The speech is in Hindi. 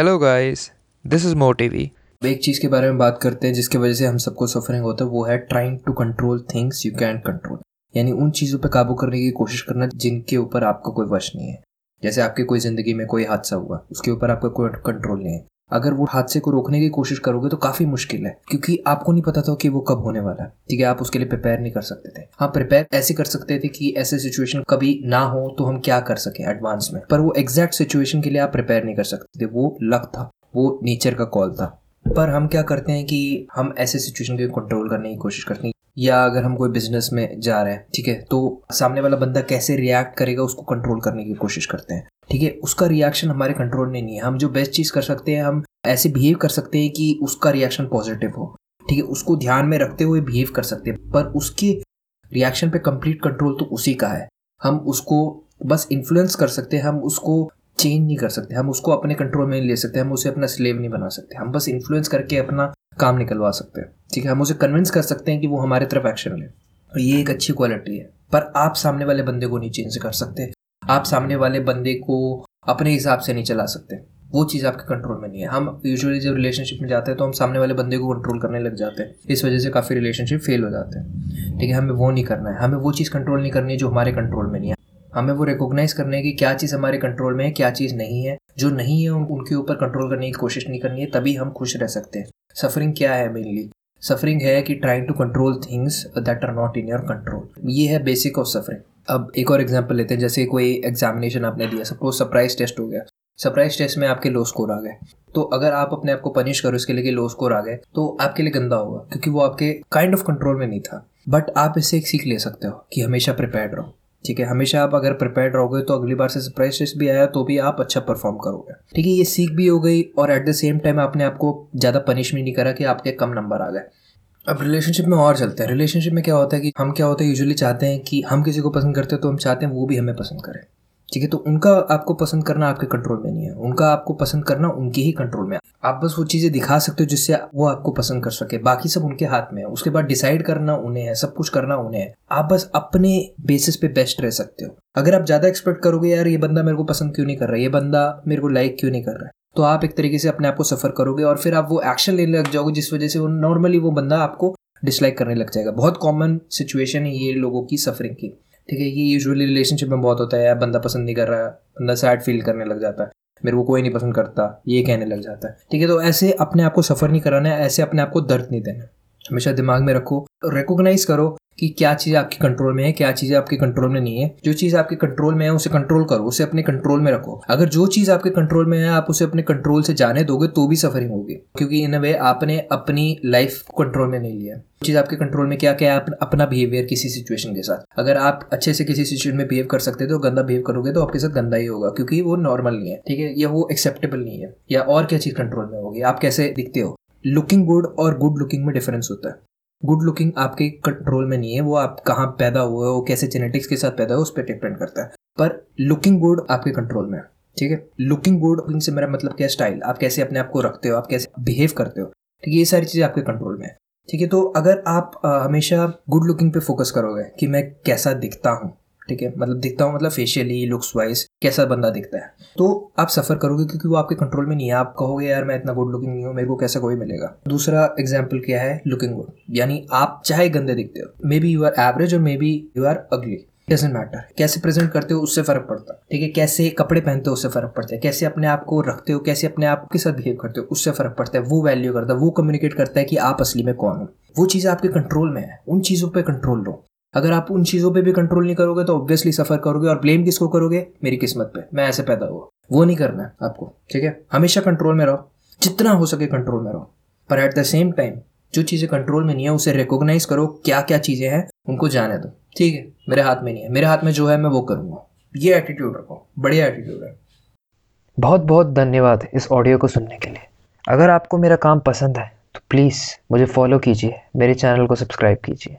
हेलो गाइस दिस इज़ मोटिवी एक चीज़ के बारे में बात करते हैं, जिसकी वजह से हम सबको सफरिंग होता है, वो है trying to control things you can control यानी उन चीज़ों पर काबू करने की कोशिश करना जिनके ऊपर आपका कोई वश नहीं है। जैसे आपकी कोई ज़िंदगी में कोई हादसा हुआ, उसके ऊपर आपका कोई कंट्रोल नहीं है। अगर वो हादसे को रोकने की कोशिश करोगे तो काफ़ी मुश्किल है, क्योंकि आपको नहीं पता था कि वो कब होने वाला है। ठीक है, आप उसके लिए प्रिपेयर नहीं कर सकते थे। हाँ प्रिपेयर ऐसे कर सकते थे कि ऐसे सिचुएशन कभी ना हो तो हम क्या कर सके एडवांस में। पर वो एग्जैक्ट सिचुएशन के लिए आप प्रिपेयर नहीं कर सकते थे। वो लक था, वो नेचर का कॉल था। पर हम क्या करते हैं कि हम ऐसे सिचुएशन को कंट्रोल करने की कोशिश करते हैं। या अगर हम कोई बिज़नेस में जा रहे हैं, ठीक है? तो सामने वाला बंदा कैसे रिएक्ट करेगा, उसको कंट्रोल करने की कोशिश करते हैं, ठीक है? उसका रिएक्शन हमारे कंट्रोल में नहीं है। हम जो बेस्ट चीज़ कर सकते हैं, हम ऐसे बिहेव कर सकते हैं कि उसका रिएक्शन पॉजिटिव हो, ठीक है? उसको ध्यान में रखते हुए बिहेव कर सकते हैं, पर उसके रिएक्शन पे कंप्लीट कंट्रोल तो उसी का है। हम उसको बस इन्फ्लुएंस कर सकते हैं, हम उसको चेंज नहीं कर सकते, हम उसको अपने कंट्रोल में नहीं ले सकते, हम उसे अपना स्लेव नहीं बना सकते। हम बस इन्फ्लुएंस करके अपना काम निकलवा सकते हैं। ठीक है? हम उसे कन्विंस कर सकते हैं कि वो हमारे तरफ़ एक्शन ले। और ये एक अच्छी क्वालिटी है। पर आप सामने वाले बंदे को नहीं चेंज कर सकते। आप सामने वाले बंदे को अपने हिसाब से नहीं चला सकते। वो चीज़ आपके कंट्रोल में नहीं है। हम यूजुअली जब रिलेशनशिप में जाते हैं तो हम सामने वाले बंदे को कंट्रोल करने लग जाते हैं। इस वजह से काफ़ी रिलेशनशिप फेल हो जाते हैं। ठीक है? हमें वो नहीं करना है। हमें वो चीज़ कंट्रोल नहीं करनी है जो हमारे कंट्रोल में नहीं है। हमें वो रिकोगनाइज करना है कि क्या चीज़ हमारे कंट्रोल में है, क्या चीज़ नहीं है। जो नहीं है उनके ऊपर कंट्रोल करने की कोशिश नहीं करनी है, तभी हम खुश रह सकते हैं। सफरिंग क्या है मेनली सफरिंग है कि trying to control things that are not in your control ये है बेसिक ऑफ़ सफरिंग अब एक और एग्ज़ाम्पल लेते हैं, जैसे कोई एग्जामिनेशन आपने दिया सपोज़ सरप्राइज़ टेस्ट हो गया। सरप्राइज़ टेस्ट में आपके लो स्कोर आ गए। तो अगर आप अपने आप को पनिश करो, इसके लिए लो स्कोर आ गए तो आपके लिए गंदा होगा, क्योंकि वो आपके काइंड ऑफ़ कंट्रोल में नहीं था। बट आप इससे एक सीख ले सकते हो कि हमेशा प्रिपेयर रहो। ठीक है, हमेशा आप अगर प्रिपेयर रहोगे तो अगली बार से सरप्राइज़ टेस्ट भी आया तो भी आप अच्छा परफॉर्म करोगे। ठीक है, ये सीख भी हो गई और एट द सेम टाइम आपने आपको ज़्यादा पनिशमेंट नहीं करा कि आपके कम नंबर आ गए। अब रिलेशनशिप में और चलते हैं। रिलेशनशिप में क्या होता है कि हम क्या होता है यूजुअली चाहते हैं कि हम किसी को पसंद करते हैं तो हम चाहते हैं वो भी हमें पसंद करें। ठीक है तो उनका आपको पसंद करना आपके कंट्रोल में नहीं है। उनका आपको पसंद करना उनके ही कंट्रोल में आप बस वो चीज़ें दिखा सकते हो जिससे वो आपको पसंद कर सके। बाकी सब उनके हाथ में है। उसके बाद डिसाइड करना उन्हें है, सब कुछ करना उन्हें है। आप बस अपने बेसिस पे बेस्ट रह सकते हो। अगर आप ज़्यादा एक्सपेक्ट करोगे, यार, ये बंदा मेरे को पसंद क्यों नहीं कर रहा है? ये बंदा मेरे को लाइक क्यों नहीं कर रहा है? तो आप एक तरीके से अपने आप को सफ़र करोगे और फिर आप वो एक्शन लेने लग जाओगे, जिस वजह से वो नॉर्मली वो बंदा आपको डिसलाइक करने लग जाएगा। बहुत कॉमन सिचुएशन है ये लोगों की सफरिंग की। ठीक है, ये यूजुअली रिलेशनशिप में बहुत होता है, यार, बंदा पसंद नहीं कर रहा है, बंदा सैड फील करने लग जाता है, मेरे को कोई नहीं पसंद करता, ये कहने लग जाता है। ठीक है तो ऐसे अपने आप को सफ़र नहीं कराना है, ऐसे अपने आप को दर्द नहीं देना हमेशा दिमाग में रखो रिकोगनाइज करो कि क्या चीज़ आपके कंट्रोल में है, क्या चीज़ आपके कंट्रोल में नहीं है। जो चीज़ आपके कंट्रोल में है, उसे कंट्रोल करो, उसे अपने कंट्रोल में रखो। अगर जो चीज़ आपके कंट्रोल में है, आप उसे अपने कंट्रोल से जाने दोगे तो भी सफरिंग होगी। क्योंकि इन वे आपने अपनी लाइफ कंट्रोल में नहीं लिया। चीज़ आपके कंट्रोल में क्या क्या है अपना बिहेवियर किसी सिचुएशन के साथ। अगर आप अच्छे से किसी सिचुएशन में बिहेव कर सकते हो तो गंदा बिहेव करोगे तो आपके साथ गंदा ही होगा, क्योंकि वो नॉर्मल नहीं है, ठीक है? या वो एक्सेप्टेबल नहीं है, या और क्या चीज़ कंट्रोल में होगी? आप कैसे दिखते हो? लुकिंग गुड और गुड लुकिंग में डिफरेंस होता है। गुड लुकिंग आपके कंट्रोल में नहीं है वो आप कहाँ पैदा हुए हो कैसे जेनेटिक्स के साथ पैदा हो उस पर डिपेंड करता है। पर लुकिंग गुड आपके कंट्रोल में ठीक है? लुकिंग गुड से मेरा मतलब क्या स्टाइल आप कैसे अपने आप को रखते हो आप कैसे बिहेव करते हो ठीक है? ये सारी चीज़ें आपके कंट्रोल में है ठीक है? तो अगर आप आ, हमेशा गुड लुकिंग पे फोकस करोगे कि मैं कैसा दिखता हूँ ठीक है? मतलब दिखता हूँ मतलब फेशियली लुक्स वाइज कैसा बंदा दिखता है। तो आप सफ़र करोगे क्योंकि वो आपके कंट्रोल में नहीं है। आप कहोगे, यार, मैं इतना गुड लुकिंग नहीं हूँ, मेरे को कैसा कोई मिलेगा? दूसरा एग्ज़ाम्पल क्या है? लुकिंग गुड यानी आप चाहे गंदे दिखते हो। Maybe you are average और maybe you are ugly doesn't matter कैसे प्रेजेंट करते हो, उससे फ़र्क पड़ता। है ठीक है? कैसे कपड़े पहनते हो, उससे फ़र्क पड़ता है। कैसे अपने आप को रखते हो, कैसे अपने आप के साथ बिहेव करते हो, उससे फ़र्क पड़ता है। वो वैल्यू करता है, वो कम्युनिकेट करता है कि आप असली में कौन हो। वो चीज़ आपके कंट्रोल में है। उन चीज़ों पर कंट्रोल लो अगर आप उन चीज़ों पे भी कंट्रोल नहीं करोगे तो ऑब्वियसली सफ़र करोगे और ब्लेम किसको करोगे? मेरी किस्मत पे। मैं ऐसे पैदा हुआ। वो नहीं करना है आपको, ठीक है? हमेशा कंट्रोल में रहो। जितना हो सके कंट्रोल में रहो। पर एट द सेम टाइम जो चीज़ें कंट्रोल में नहीं है, उसे रिकोगनाइज करो क्या क्या चीज़ें हैं, उनको जाने दो। ठीक है? मेरे हाथ में नहीं है। मेरे हाथ में जो है, मैं वो करूँगा। ये एटीट्यूड रखो। बढ़िया एटीट्यूड है। बहुत बहुत धन्यवाद इस ऑडियो को सुनने के लिए। अगर आपको मेरा काम पसंद है तो प्लीज़ मुझे फॉलो कीजिए। मेरे चैनल को सब्सक्राइब कीजिए।